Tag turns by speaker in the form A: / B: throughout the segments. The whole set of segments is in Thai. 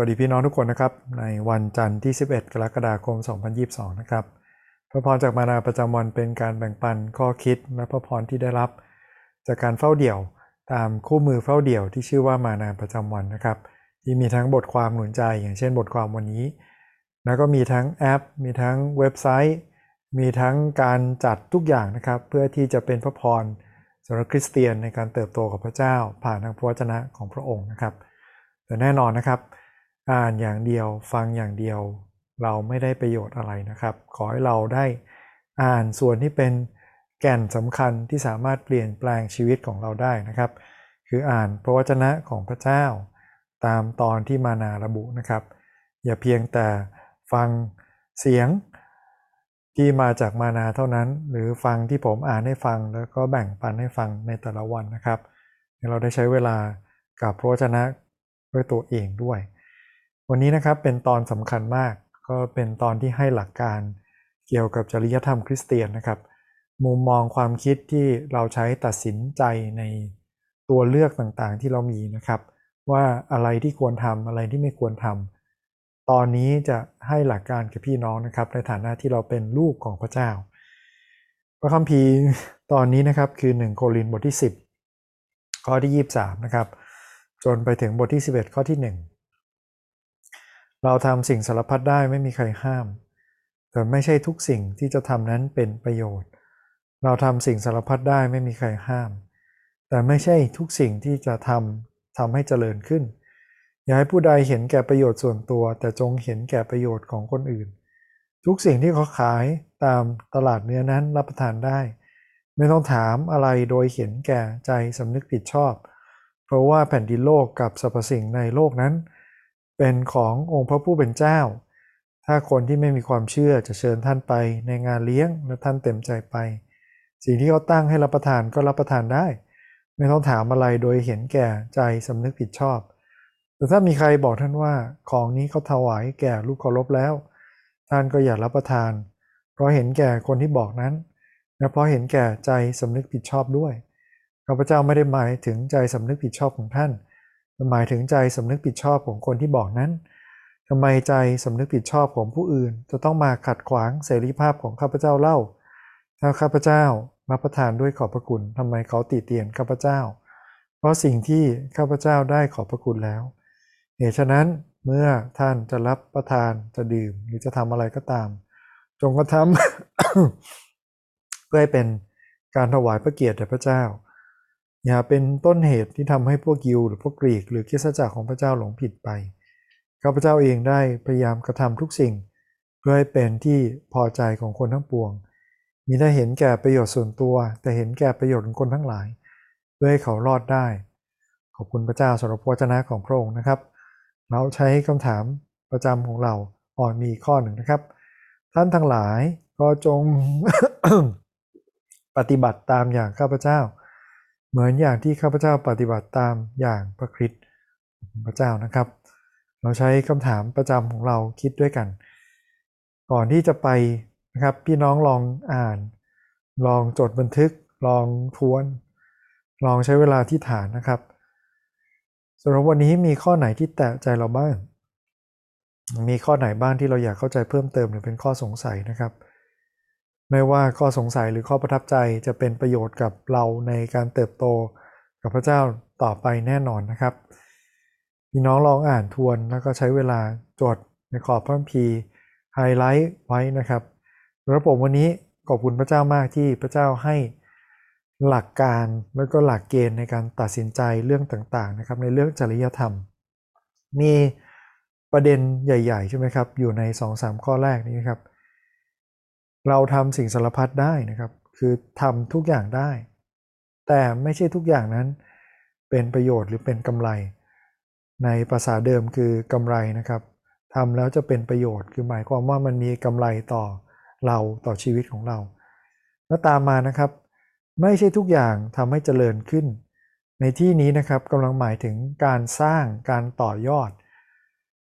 A: วัสดีพี่น้องทุกคนนะครับ ในวันจันทร์ที่ 11 กรกฎาคม 2022 นะครับ พระพรจากมานาประจำวันเป็นการแบ่งปันข้อคิดและพระพรที่ได้รับ จากการเฝ้าเดี่ยวตามคู่มือเฝ้าเดี่ยวที่ชื่อว่ามานาประจำวันนะครับ ที่มีทั้งบทความหนุนใจ อย่างเช่นบทความวันนี้ แล้วก็มีทั้งแอป มีทั้งเว็บไซต์ มีทั้งการจัดทุกอย่างนะครับ เพื่อที่จะเป็นพระพรสำหรับคริสเตียนในการเติบโตกับพระเจ้า ผ่านทางพระวจนะของพระองค์นะครับแต่แน่นอนนะครับ อ่านอย่างเดียวฟังอย่างเดียว เราไม่ได้ประโยชน์อะไรนะครับ ขอให้เราได้อ่านส่วนที่เป็นแก่นสำคัญที่สามารถเปลี่ยนแปลงชีวิตของเราได้นะครับ คืออ่านพระวจนะของพระเจ้า ตามตอนที่มานาระบุนะครับ อย่าเพียงแต่ฟังเสียงที่มาจากมานาเท่านั้น หรือฟังที่ผมอ่านให้ฟังแล้วก็แบ่งปันให้ฟังในแต่ละวันนะครับ เราได้ใช้เวลากับพระวจนะด้วยตัวเองด้วย วันนี้นะครับเป็นตอนสำคัญมาก ก็เป็นตอนที่ให้หลักการเกี่ยวกับจริยธรรมคริสเตียนนะครับ มุมมองความคิดที่เราใช้ตัดสินใจในตัวเลือกต่างๆที่เรามีนะครับ ว่าอะไรที่ควรทำอะไรที่ไม่ควรทำตอนนี้จะให้หลักการกับพี่น้องนะครับ ในฐานะที่เราเป็นลูกของพระเจ้า พระคัมภีร์ตอนนี้นะครับคือ 1 โครินธ์บทที่ 10 ข้อที่ 23 นะครับ จนไปถึงบทที่ 11 ข้อที่ 1 เราทำสิ่งสารพัดได้ไม่มีใครห้าม แต่ไม่ใช่ทุกสิ่งที่จะทำนั้นเป็นประโยชน์ เราทำสิ่งสารพัดได้ไม่มีใครห้าม แต่ไม่ใช่ทุกสิ่งที่จะทำทำให้เจริญขึ้น อย่าให้ผู้ใดเห็นแก่ประโยชน์ส่วนตัว แต่จงเห็นแก่ประโยชน์ของคนอื่น ทุกสิ่งที่เขาขายตามตลาดเนื้อนั้นรับประทานได้ ไม่ต้องถามอะไรโดยเห็นแก่ใจสำนึกผิดชอบ เพราะว่าแผ่นดินโลกกับสรรพสิ่งในโลกนั้น เป็นขององค์พระผู้เป็นเจ้า ถ้าคนที่ไม่มีความเชื่อจะเชิญท่านไปในงานเลี้ยงและท่านเต็มใจไป สิ่งที่เขาตั้งให้รับประทานก็รับประทานได้ ไม่ต้องถามอะไรโดยเห็นแก่ใจสำนึกผิดชอบ แต่ถ้ามีใครบอกท่านว่าของนี้เขาถวายแก่ลูกเคารพแล้ว ท่านก็อย่ารับประทาน เพราะเห็นแก่คนที่บอกนั้นและเพราะเห็นแก่ใจสำนึกผิดชอบด้วยข้าพเจ้าไม่ได้หมายถึงใจสำนึกผิดชอบของท่าน หมายถึงใจสำนึกผิดชอบของคนที่บอกนั้นทำไมใจสำนึกผิดชอบของผู้อื่น จะต้องมาขัดขวางเสรีภาพของข้าพเจ้าเล่า ถ้าข้าพเจ้ารับประทานด้วยขอบพระคุณทำไมเขาติเตียนข้าพเจ้า เพราะสิ่งที่ข้าพเจ้าได้ขอบพระคุณแล้ว เหตุฉะนั้นเมื่อท่านจะรับประทานจะดื่มหรือจะทำอะไรก็ตาม จงกระทำเพื่อให้เป็นการถวายพระเกียรติแด่พระเจ้า อย่าเป็นต้นเหตุที่ทำให้พวกยิวหรือพวกกรีก หรือคิสจักรของพระเจ้าหลงผิดไปข้าพเจ้าเองได้พยายามกระทำทุกสิ่ง เพื่อให้เป็นที่พอใจของคนทั้งปวงมีได้เห็นแก่ประโยชน์ส่วนตัว แต่เห็นแก่ประโยชน์ของคนทั้งหลาย เพื่อให้เขารอดได้ ขอบคุณพระเจ้าสำหรับพระเจ้าของพระองค์นะครับ เราใช้คำถามประจำของเราอ่อนมีข้อหนึ่งนะครับ ท่านทั้งหลายก็จงปฏิบัติตามอย่างข้าพเจ้า เหมือนอย่างที่ข้าพเจ้าปฏิบัติตามอย่างพระคริสต์พระเจ้านะครับ เราใช้คำถามประจำของเราคิดด้วยกัน ก่อนที่จะไปนะครับพี่น้องลองอ่าน ลองจดบันทึก ลองทวน ลองใช้เวลาที่ฐานนะครับสำหรับวันนี้มีข้อไหนที่แตะใจเราบ้าง มีข้อไหนบ้างที่เราอยากเข้าใจเพิ่มเติมหรือเป็นข้อสงสัยนะครับ ไม่ว่าข้อสงสัยหรือข้อประทับใจจะเป็นประโยชน์กับเราในการเติบโตกับพระเจ้าต่อไปแน่นอนนะครับพี่น้องลองอ่านทวนแล้วก็ใช้เวลาจดในขอบพระคัมภีร์ไฮไลท์ไว้นะครับระบบวันนี้ขอบคุณพระเจ้ามากที่พระเจ้าให้หลักการแล้วก็หลักเกณฑ์ในการตัดสินใจเรื่องต่างๆนะครับ ในเรื่องจริยธรรม มีประเด็นใหญ่ ๆ ใช่ไหมครับ อยู่ใน 2-3 ข้อแรกนี้ครับ เราทำสิ่งสารพัดได้นะครับ คือทำทุกอย่างได้ แต่ไม่ใช่ทุกอย่างนั้น เป็นประโยชน์หรือเป็นกำไร ในภาษาเดิมคือกำไรนะครับทำแล้วจะเป็นประโยชน์คือหมายความว่ามันมีกำไรต่อเราต่อชีวิตของเรา แล้วตามมานะครับ ไม่ใช่ทุกอย่างทำให้เจริญขึ้น ในที่นี้นะครับกำลังหมายถึงการสร้างการต่อยอด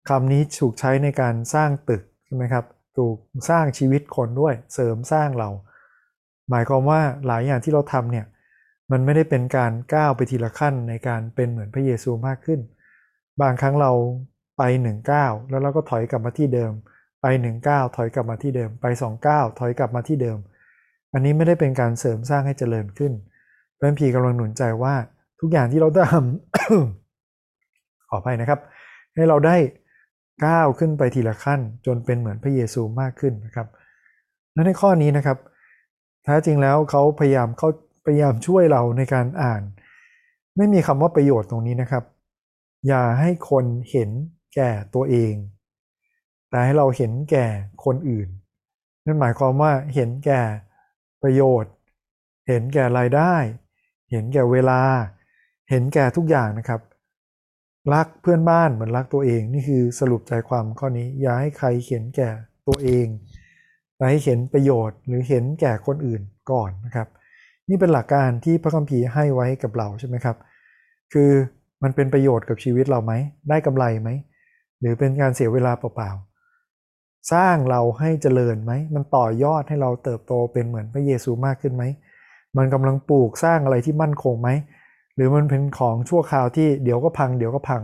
A: คำนี้ถูกใช้ในการสร้างตึกใช่ไหมครับ ถูกสร้างชีวิตคนด้วยเสริมสร้างเรา หมายความว่าหลายอย่างที่เราทำเนี่ยมันไม่ได้เป็นการก้าวไปทีละขั้นในการเป็นเหมือนพระเยซูมากขึ้น บางครั้งเราไปหนึ่งก้าวแล้วเราก็ถอยกลับมาที่เดิม ไปหนึ่งก้าวถอยกลับมาที่เดิม ไปสองก้าวถอยกลับมาที่เดิม อันนี้ไม่ได้เป็นการเสริมสร้างให้เจริญขึ้นพระพีกำลังหนุนใจว่าทุกอย่างที่เราทำขออภัยนะครับ ให้เราได้ ก้าวขึ้นไปทีละขั้น จนเป็นเหมือนพระเยซูมากขึ้นนะครับและในข้อนี้นะครับแท้จริงแล้วเขาพยายามเขาพยายามช่วยเราในการอ่าน ไม่มีคำว่าประโยชน์ตรงนี้นะครับ อย่าให้คนเห็นแก่ตัวเอง แต่ให้เราเห็นแก่คนอื่น นั่นหมายความว่าเห็นแก่ประโยชน์ เห็นแก่รายได้ เห็นแก่เวลา เห็นแก่ทุกอย่างนะครับ รักเพื่อนบ้านเหมือนรักตัวเอง นี่คือสรุปใจความข้อนี้ อย่าให้ใครเห็นแก่ตัวเองแต่ให้เห็นประโยชน์หรือเห็นแก่คนอื่นก่อนนะครับ นี่เป็นหลักการที่พระคัมภีร์ให้ไว้กับเราใช่ไหมครับ คือมันเป็นประโยชน์กับชีวิตเราไหม ได้กำไรไหม หรือเป็นการเสียเวลาเปล่าๆ สร้างเราให้เจริญไหม มันต่อยอดให้เราเติบโตเป็นเหมือนพระเยซูมากขึ้นไหม มันกำลังปลูกสร้างอะไรที่มั่นคงไหม หรือมันเป็นของชั่วคราวที่เดี๋ยวก็พัง เดี๋ยวก็พัง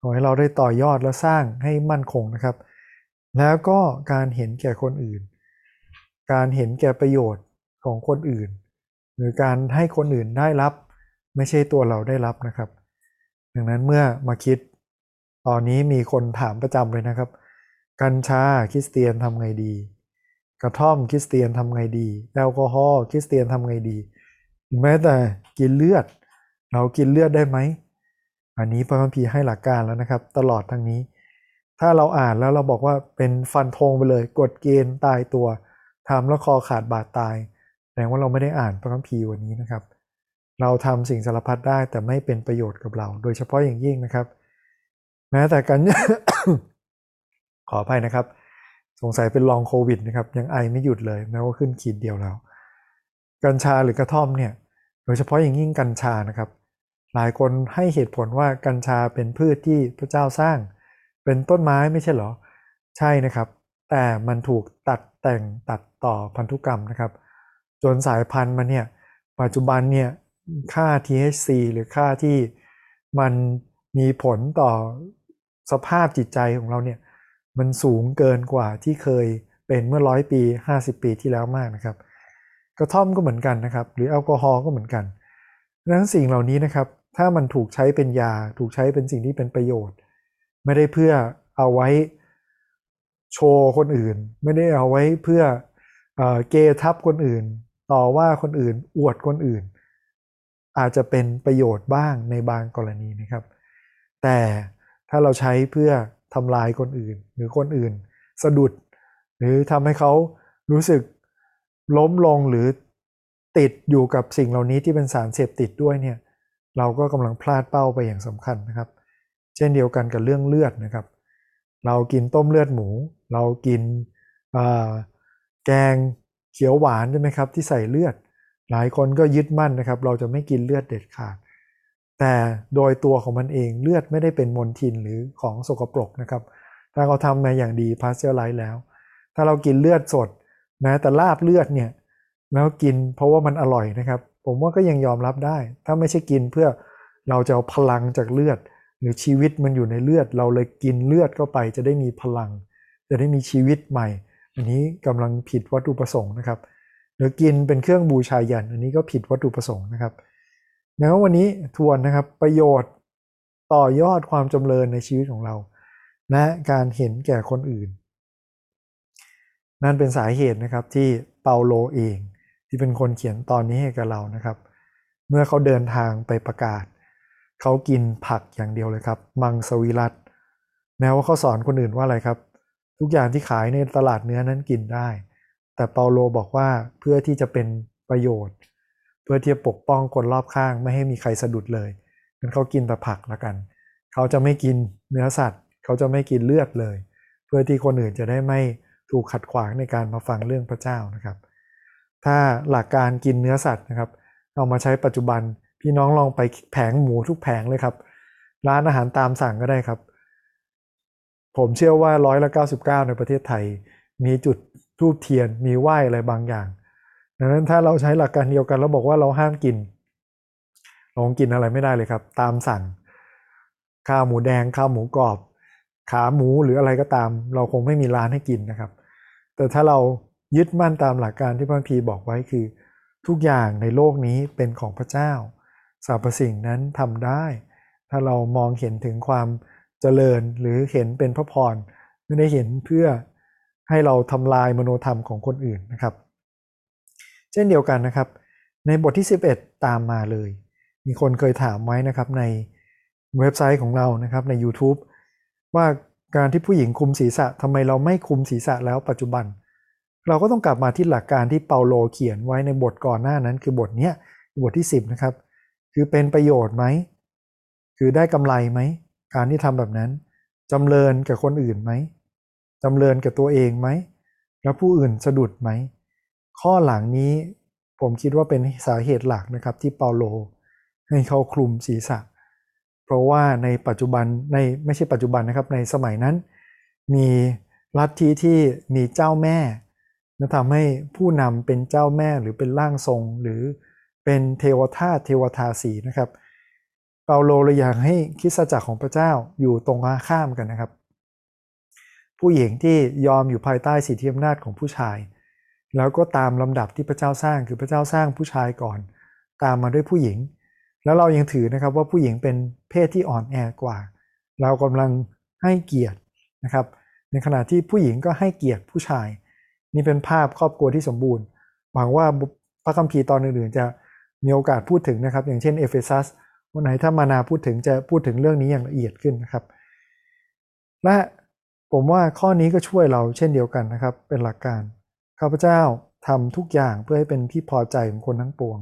A: ขอให้เราได้ต่อยอดและสร้างให้มั่นคงนะครับ แล้วก็การเห็นแก่คนอื่น การเห็นแก่ประโยชน์ของคนอื่น หรือการให้คนอื่นได้รับ ไม่ใช่ตัวเราได้รับนะครับ ดังนั้นเมื่อมาคิดตอนนี้มีคนถามประจำเลยนะครับ กัญชาคริสเตียนทำไงดี กระท่อมคริสเตียนทำไงดี แอลกอฮอล์คริสเตียนทำไงดีแม้แต่กินเลือด เรากินเลือดได้ไหม อันนี้พระคัมภีร์ให้หลักการแล้วนะครับ ตลอดทั้งนี้ ถ้าเราอ่านแล้วเราบอกว่าเป็นฟันธงไปเลยกดเกณฑ์ตายตัวทำแล้วคอขาดบาดตายแสดงว่าเราไม่ได้อ่านพระคัมภีร์วันนี้นะครับ เราทำสิ่งสารพัดได้แต่ไม่เป็นประโยชน์กับเรา โดยเฉพาะอย่างยิ่งนะครับ แม้แต่กันขออภัยนะครับ สงสัยเป็นลองโควิดนะครับ ยังไอไม่หยุดเลยแม้ว่าขึ้นขีดเดียวแล้ว กัญชาหรือกระท่อมเนี่ย โดยเฉพาะอย่างยิ่งกัญชานะครับ หลายคนให้เหตุผลว่ากัญชาเป็นพืชที่พระเจ้าสร้าง เป็นต้นไม้ไม่ใช่เหรอ ใช่นะครับ แต่มันถูกตัดแต่งตัดต่อพันธุกรรมนะครับ จนสายพันธุ์มันเนี่ยปัจจุบันเนี่ยค่า THC หรือค่าที่มันมีผลต่อสภาพจิตใจของเราเนี่ยมันสูงเกินกว่าที่เคยเป็นเมื่อร้อยปี 50 ปีที่แล้วมากนะครับ กระท่อมก็เหมือนกันนะครับ หรือแอลกอฮอล์ก็เหมือนกันดังนั้นสิ่งเหล่านี้นะครับ ถ้ามันถูกใช้เป็นยา ถูกใช้เป็นสิ่งที่เป็นประโยชน์ ไม่ได้เพื่อเอาไว้โชว์คนอื่น ไม่ได้เอาไว้เพื่อเกทับคนอื่น ต่อว่าคนอื่น อวดคนอื่น อาจจะเป็นประโยชน์บ้างในบางกรณีนะครับ แต่ถ้าเราใช้เพื่อทำลายคนอื่น หรือคนอื่น สะดุด หรือทำให้เขารู้สึกล้มลงหรือติดอยู่กับสิ่งเหล่านี้ที่เป็นสารเสพติดด้วยเนี่ย เราก็กำลังพลาดเป้าไปอย่างสำคัญนะครับ เช่นเดียวกันกับเรื่องเลือดนะครับ เรากินต้มเลือดหมู เรากินแกงเขียวหวานใช่ไหมครับที่ใส่เลือด หลายคนก็ยึดมั่นนะครับ เราจะไม่กินเลือดเด็ดขาด แต่โดยตัวของมันเองเลือดไม่ได้เป็นมลทินหรือของสกปรกนะครับ ถ้าเขาทำมาอย่างดีพาสเจอร์ไรซ์แล้ว ถ้าเรากินเลือดสด แม้แต่ลาบเลือดเนี่ยแล้วกินเพราะว่ามันอร่อยนะครับ ผมว่าก็ยังยอมรับได้ ถ้าไม่ใช่กินเพื่อเราจะเอาพลังจากเลือด หรือชีวิตมันอยู่ในเลือด เราเลยกินเลือดเข้าไป จะได้มีพลัง จะได้มีชีวิตใหม่ อันนี้กำลังผิดวัตถุประสงค์นะครับ หรือกินเป็นเครื่องบูชายัญ อันนี้ก็ผิดวัตถุประสงค์นะครับดังนั้นวันนี้ทวนนะครับประโยชน์ต่อยอดความจำเริญในชีวิตของเรา และการเห็นแก่คนอื่น นั่นเป็นสาเหตุนะครับที่เปาโลเอง ที่เป็นคนเขียนตอนนี้ให้กับเรานะครับ เมื่อเขาเดินทางไปประกาศ เขากินผักอย่างเดียวเลยครับ มังสวิรัตแม้ว่าเขาสอนคนอื่นว่าอะไรครับ ทุกอย่างที่ขายในตลาดเนื้อนั้นกินได้ แต่เปาโลบอกว่าเพื่อที่จะเป็นประโยชน์ เพื่อที่จะปกป้องคนรอบข้างไม่ให้มีใครสะดุดเลยงั้นเขากินแต่ผักละกัน เขาจะไม่กินเนื้อสัตว์ เขาจะไม่กินเลือดเลย เพื่อที่คนอื่นจะได้ไม่ถูกขัดขวางในการมาฟังเรื่องพระเจ้านะครับ ถ้าหลักการกินเนื้อสัตว์นะครับ เอามาใช้ปัจจุบันพี่น้องลองไปแผงหมูทุกแผงเลยครับ ร้านอาหารตามสั่งก็ได้ครับ ผมเชื่อว่าร้อยละเก้าสิบเก้าในประเทศไทย มีจุดทูบเทียนมีไหว้อะไรบางอย่างดังนั้นถ้าเราใช้หลักการเดียวกันแล้วบอกว่าเราห้ามกินลองกินอะไรไม่ได้เลยครับ ตามสั่ง ข้าวหมูแดงข้าวหมูกรอบ ขาหมูหรืออะไรก็ตาม เราคงไม่มีร้านให้กินนะครับ แต่ถ้าเรา ยึดมั่นตามหลักการที่พระพีบอกไว้คือ ทุกอย่างในโลกนี้เป็นของพระเจ้าสรรพสิ่งนั้นทำได้ ถ้าเรามองเห็นถึงความเจริญหรือเห็นเป็นพระพรไม่ได้เห็นเพื่อให้เราทำลายมโนธรรมของคนอื่นนะครับ เช่นเดียวกันนะครับ ในบทที่ 11 ตามมาเลย มีคนเคยถามไว้นะครับในเว็บไซต์ของเรานะครับใน YouTube ว่าการที่ผู้หญิงคุมศีรษะทำไมเราไม่คุมศีรษะแล้วปัจจุบันเเราก็ต้องกลับมาที่หลักการที่เปาโลเขียนไว้ในบทก่อนหน้านั้น คือบทนี้บทที่ 10 นะครับ คือเป็นประโยชน์ไหม คือได้กำไรไหม การที่ทำแบบนั้นจำเริญกับคนอื่นไหมจำเริญกับตัวเองไหม แล้วผู้อื่นสะดุดไหม ข้อหลังนี้ผมคิดว่าเป็นสาเหตุหลักนะครับที่เปาโล ให้เขาคลุมศีรษะ เพราะว่าในปัจจุบันในไม่ใช่ปัจจุบันนะครับในสมัยนั้น มีลัทธิที่มีเจ้าแม่ และทำให้ผู้นำเป็นเจ้าแม่หรือเป็นร่างทรง หรือเป็นเทวทาเทวทาสีนะครับ เปาโลเลยอยากให้คิดจักรของพระเจ้าอยู่ตรงข้ามกันนะครับ ผู้หญิงที่ยอมอยู่ภายใต้สิทธิอำนาจของผู้ชาย แล้วก็ตามลำดับที่พระเจ้าสร้างคือพระเจ้าสร้างผู้ชายก่อน ตามมาด้วยผู้หญิง แล้วเรายังถือนะครับว่าผู้หญิงเป็นเพศที่อ่อนแอกว่า เรากำลังให้เกียรตินะครับ ในขณะที่ผู้หญิงก็ให้เกียรติผู้ชาย นี่เป็นภาพครอบครัวที่สมบูรณ์ หวังว่าพระคัมภีร์ตอนอื่นๆ จะมีโอกาสพูดถึงนะครับ อย่างเช่นเอเฟซัสวันไหนถ้ามานาพูดถึงจะพูดถึงเรื่องนี้อย่างละเอียดขึ้นนะครับ และผมว่าข้อนี้ก็ช่วยเราเช่นเดียวกันนะครับ เป็นหลักการข้าพเจ้าทำทุกอย่างเพื่อให้เป็นที่พอใจของคนทั้งปวง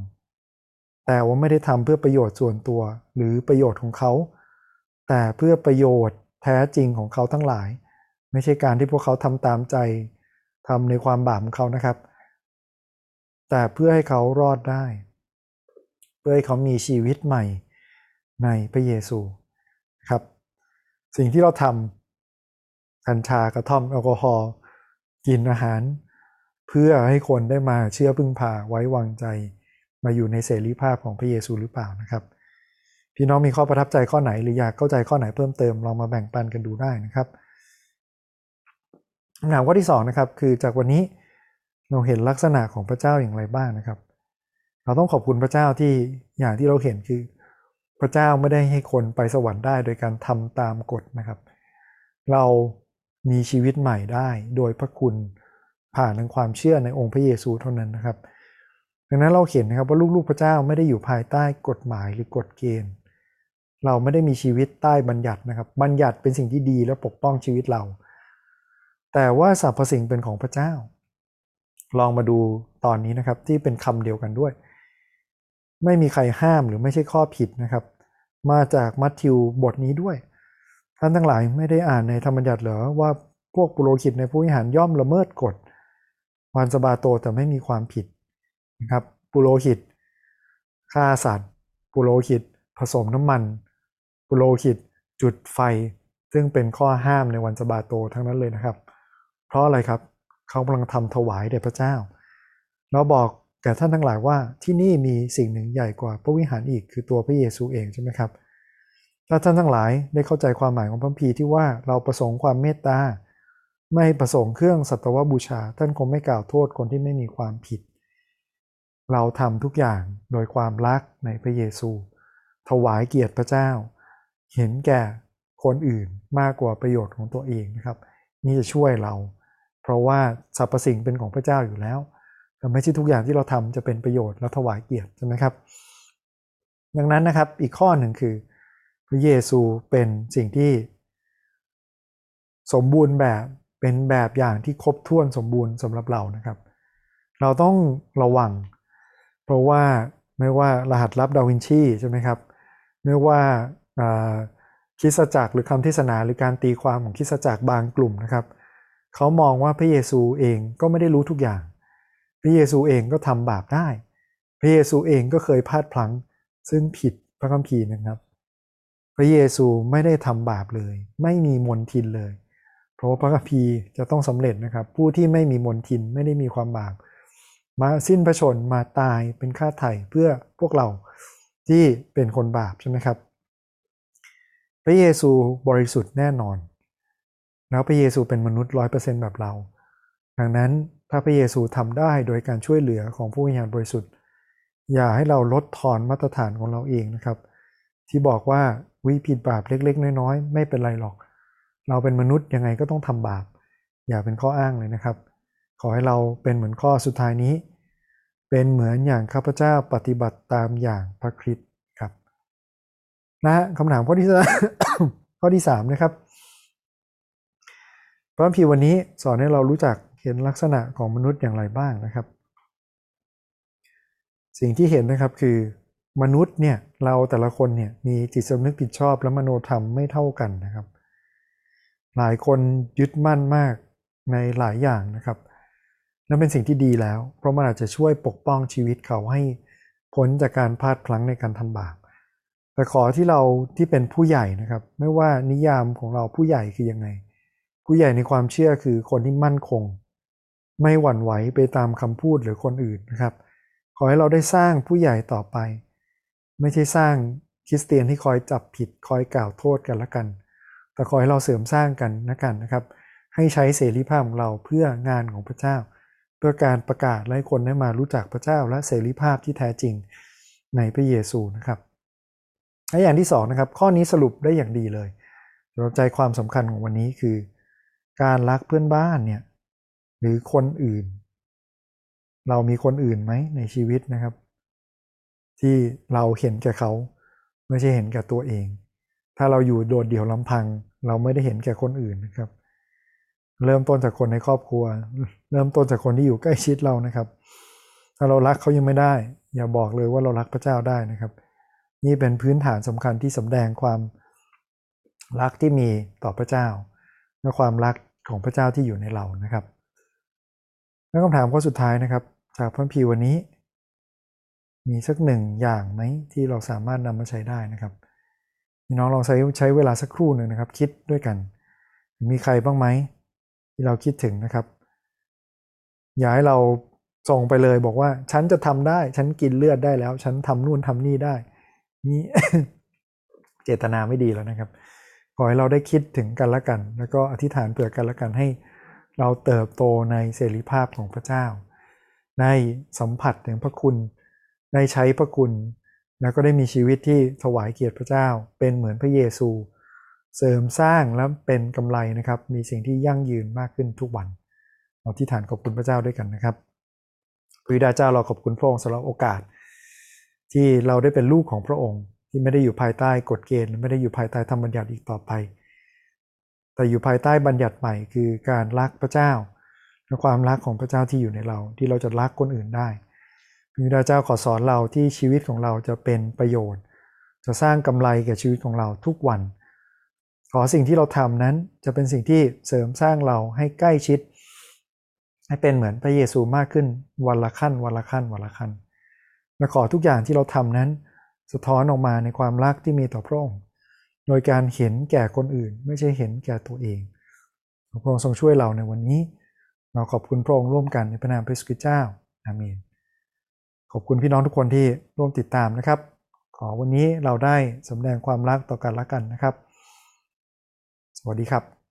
A: แต่ว่าไม่ได้ทำเพื่อประโยชน์ส่วนตัวหรือประโยชน์ของเขา แต่เพื่อประโยชน์แท้จริงของเขาทั้งหลาย ไม่ใช่การที่พวกเขาทำตามใจ ทำในความบาปของเขานะครับ แต่เพื่อให้เขารอดได้ เพื่อให้เขามีชีวิตใหม่ในพระเยซูครับ สิ่งที่เราทำกัญชากระท่อมแอลกอฮอล์กินอาหาร เพื่อให้คนได้มาเชื่อพึ่งพาไว้วางใจมาอยู่ในเสรีภาพของพระเยซูหรือเปล่านะครับ พี่น้องมีข้อประทับใจข้อไหนหรืออยากเข้าใจข้อไหนเพิ่มเติมลองมาแบ่งปันกันดูได้นะครับ คำถามข้อที่2นะครับคือจากวันนี้เราเห็นลักษณะของพระเจ้าอย่างไรบ้างนะครับ เราต้องขอบคุณพระเจ้าที่อย่างที่เราเห็นคือ พระเจ้าไม่ได้ให้คนไปสวรรค์ได้โดยการทำตามกฎนะครับ เรามีชีวิตใหม่ได้โดยพระคุณผ่านทางความเชื่อในองค์พระเยซูเท่านั้นนะครับ ดังนั้นเราเห็นนะครับว่าลูกๆพระเจ้าไม่ได้อยู่ภายใต้กฎหมายหรือกฎเกณฑ์ เราไม่ได้มีชีวิตใต้บัญญัตินะครับ บัญญัติเป็นสิ่งที่ดีและปกป้องชีวิตเรา แต่ว่าสรรพสิ่งเป็นของพระเจ้า ลองมาดูตอนนี้นะครับที่เป็นคำเดียวกันด้วย ไม่มีใครห้ามหรือไม่ใช่ข้อผิดนะครับ มาจากมัทธิวบทนี้ด้วย ท่านทั้งหลายไม่ได้อ่านในธรรมบัญญัติเหรอว่าพวกปุโรหิตในผู้วิหารย่อมละเมิดกฎวันสบาโตแต่ไม่มีความผิดนะครับปุโรหิตฆ่าสัตว์ ปุโรหิต ผสมน้ำมัน ปุโรหิต จุดไฟ ซึ่งเป็นข้อห้ามในวันสบาโตทั้งนั้นเลยนะครับ เพราะอะไรครับเขากำลังทำถวายแด่พระเจ้า เราบอกแก่ท่านทั้งหลายว่าที่นี่มีสิ่งหนึ่งใหญ่กว่าพระวิหารอีกคือตัวพระเยซูเองใช่ไหมครับถ้าท่านทั้งหลายได้เข้าใจความหมายของพระพีที่ว่าเราประสงค์ความเมตตาไม่ประสงค์เครื่องสัตวบูชา ท่านคงไม่กล่าวโทษคนที่ไม่มีความผิด เราทำทุกอย่างโดยความรักในพระเยซู ถวายเกียรติพระเจ้า เห็นแก่คนอื่นมากกว่าประโยชน์ของตัวเองนะครับ นี่จะช่วยเรา เพราะว่าสรรพสิ่งเป็นของพระเจ้าอยู่แล้วแต่ไม่ใช่ทุกอย่างที่เราทำจะเป็นประโยชน์และถวายเกียรติใช่ไหมครับ ดังนั้นนะครับอีกข้อหนึ่งคือ พระเยซูเป็นสิ่งที่ สมบูรณ์แบบเป็นแบบอย่างที่ครบถ้วนสมบูรณ์สำหรับเรานะครับ เราต้องระวัง เพราะว่าไม่ว่ารหัสลับดาวินชีใช่ไหมครับไม่ว่าคิสจักรหรือคำเทศนาหรือการตีความของคิสจักรบางกลุ่มนะครับเขามองว่าพระเยซูเองก็ไม่ได้รู้ทุกอย่าง พระเยซูเองก็ทำบาปได้ พระเยซูเองก็เคยพลาดพลั้ง ซึ่งผิดพระคัมภีร์นะครับ พระเยซูไม่ได้ทำบาปเลย ไม่มีมนทินเลย เพราะพระคัมภีร์จะต้องสำเร็จนะครับ ผู้ที่ไม่มีมนทินไม่ได้มีความบาปมาสิ้นพระชนมาตายเป็นค่าไถ่เพื่อพวกเราที่เป็นคนบาปใช่ไหมครับ พระเยซูบริสุทธิ์แน่นอน แล้วพระเยซูเป็นมนุษย์ร้อยเปอร์เซ็นต์แบบเรา ดังนั้นถ้าพระเยซูทำได้โดยการช่วยเหลือของผู้วิญญาณบริสุทธิ์ อย่าให้เราลดทอนมาตรฐานของเราเองนะครับ ที่บอกว่าวิผิดบาปเล็กๆ น้อยๆ ไม่เป็นไรหรอก เราเป็นมนุษย์ยังไงก็ต้องทำบาป อย่าเป็นข้ออ้างเลยนะครับ ขอให้เราเป็นเหมือนข้อสุดท้ายนี้ เป็นเหมือนอย่างข้าพเจ้าปฏิบัติตามอย่างพระคริสต์ครับ นะคำถามข้อที่ข้อที่สามนะครับ พระคัมภีร์วันนี้สอนให้เรารู้จักเห็นลักษณะของมนุษย์อย่างไรบ้างนะครับ สิ่งที่เห็นนะครับคือมนุษย์เนี่ยเราแต่ละคนเนี่ยมีจิตสำนึกผิดชอบและมโนธรรมไม่เท่ากันนะครับ หลายคนยึดมั่นมากในหลายอย่างนะครับนั่นเป็นสิ่งที่ดีแล้ว เพราะมันอาจจะช่วยปกป้องชีวิตเขาให้พ้นจากการพลาดพลั้งในการทำบาปแต่ขอที่เราที่เป็นผู้ใหญ่นะครับ ไม่ว่านิยามของเราผู้ใหญ่คือยังไง ผู้ใหญ่ในความเชื่อคือคนที่มั่นคง ไม่หวั่นไหวไปตามคำพูดหรือคนอื่นนะครับ ขอให้เราได้สร้างผู้ใหญ่ต่อไป ไม่ใช่สร้างคริสเตียนที่คอยจับผิดคอยกล่าวโทษกันละกัน แต่ขอให้เราเสริมสร้างกันนะกันนะครับ ให้ใช้เสรีภาพของเราเพื่องานของพระเจ้า เพื่อการประกาศให้คนได้มารู้จักพระเจ้า และเสรีภาพที่แท้จริงในพระเยซูนะครับและอย่างที่สองนะครับข้อนี้สรุปได้อย่างดีเลยสำหรับใจความสำคัญของวันนี้คือ การรักเพื่อนบ้านเนี่ยหรือคนอื่น เรามีคนอื่นไหมในชีวิตนะครับ ที่เราเห็นแก่เขาไม่ใช่เห็นแก่ตัวเอง ถ้าเราอยู่โดดเดี่ยวลำพัง เราไม่ได้เห็นแก่คนอื่นนะครับ เริ่มต้นจากคนในครอบครัว เริ่มต้นจากคนที่อยู่ใกล้ชิดเรานะครับ ถ้าเรารักเขายังไม่ได้ อย่าบอกเลยว่าเรารักพระเจ้าได้นะครับ นี่เป็นพื้นฐานสำคัญที่สำแดงความรักที่มีต่อพระเจ้า และความรักของพระเจ้าที่อยู่ในเรานะครับแล้วคำถามข้อสุดท้ายนะครับจากพระพีวันนี้ มีสักหนึ่งอย่างไหมที่เราสามารถนำมาใช้ได้นะครับน้องลองใช้ใช้เวลาสักครู่หนึ่งนะครับ คิดด้วยกัน มีใครบ้างไหมที่เราคิดถึงนะครับ อย่าให้เราส่งไปเลยบอกว่า ฉันจะทำได้ ฉันกินเลือดได้แล้ว ฉันทำนู่นทำนี่ได้ นี่เจตนาไม่ดีแล้วนะครับ ขอให้เราได้คิดถึงกันและกัน แล้วก็อธิษฐานเผื่อกันและกันให้เราเติบโตในเสรีภาพของพระเจ้า ได้สัมผัสถึงพระคุณ ได้ใช้พระคุณ แล้วก็ได้มีชีวิตที่ถวายเกียรติพระเจ้า เป็นเหมือนพระเยซู เสริมสร้างและเป็นกำไรนะครับ มีสิ่งที่ยั่งยืนมากขึ้นทุกวัน เราที่ฐานขอบคุณพระเจ้าด้วยกันนะครับพระบิดาเจ้าเราขอบคุณพระองค์สำหรับโอกาส ที่เราได้เป็นลูกของพระองค์ ที่ไม่ได้อยู่ภายใต้กฎเกณฑ์ ไม่ได้อยู่ภายใต้ธรรมบัญญัติอีกต่อไป แต่อยู่ภายใต้บัญญัติใหม่คือการรักพระเจ้า และความรักของพระเจ้าที่อยู่ในเรา ที่เราจะรักคนอื่นได้พระบิดาเจ้าขอสอนเราที่ชีวิตของเราจะเป็นประโยชน์ จะสร้างกำไรแก่ชีวิตของเราทุกวัน ขอสิ่งที่เราทำนั้นจะเป็นสิ่งที่เสริมสร้างเราให้ใกล้ชิด ให้เป็นเหมือนพระเยซูมากขึ้นวันละขั้นวันละขั้นวันละขั้นและขอทุกอย่างที่เราทำนั้น สะท้อนออกมาในความรักที่มีต่อพระองค์ โดยการเห็นแก่คนอื่น ไม่ใช่เห็นแก่ตัวเอง พระองค์ทรงช่วยเราในวันนี้ เราขอบคุณพระองค์ร่วมกันในพระนามพระสุคิเจ้า อาเมน ขอบคุณพี่น้องทุกคนที่ร่วมติดตามนะครับ ขอวันนี้เราได้สำแดงความรักต่อกันละกันนะครับ สวัสดีครับ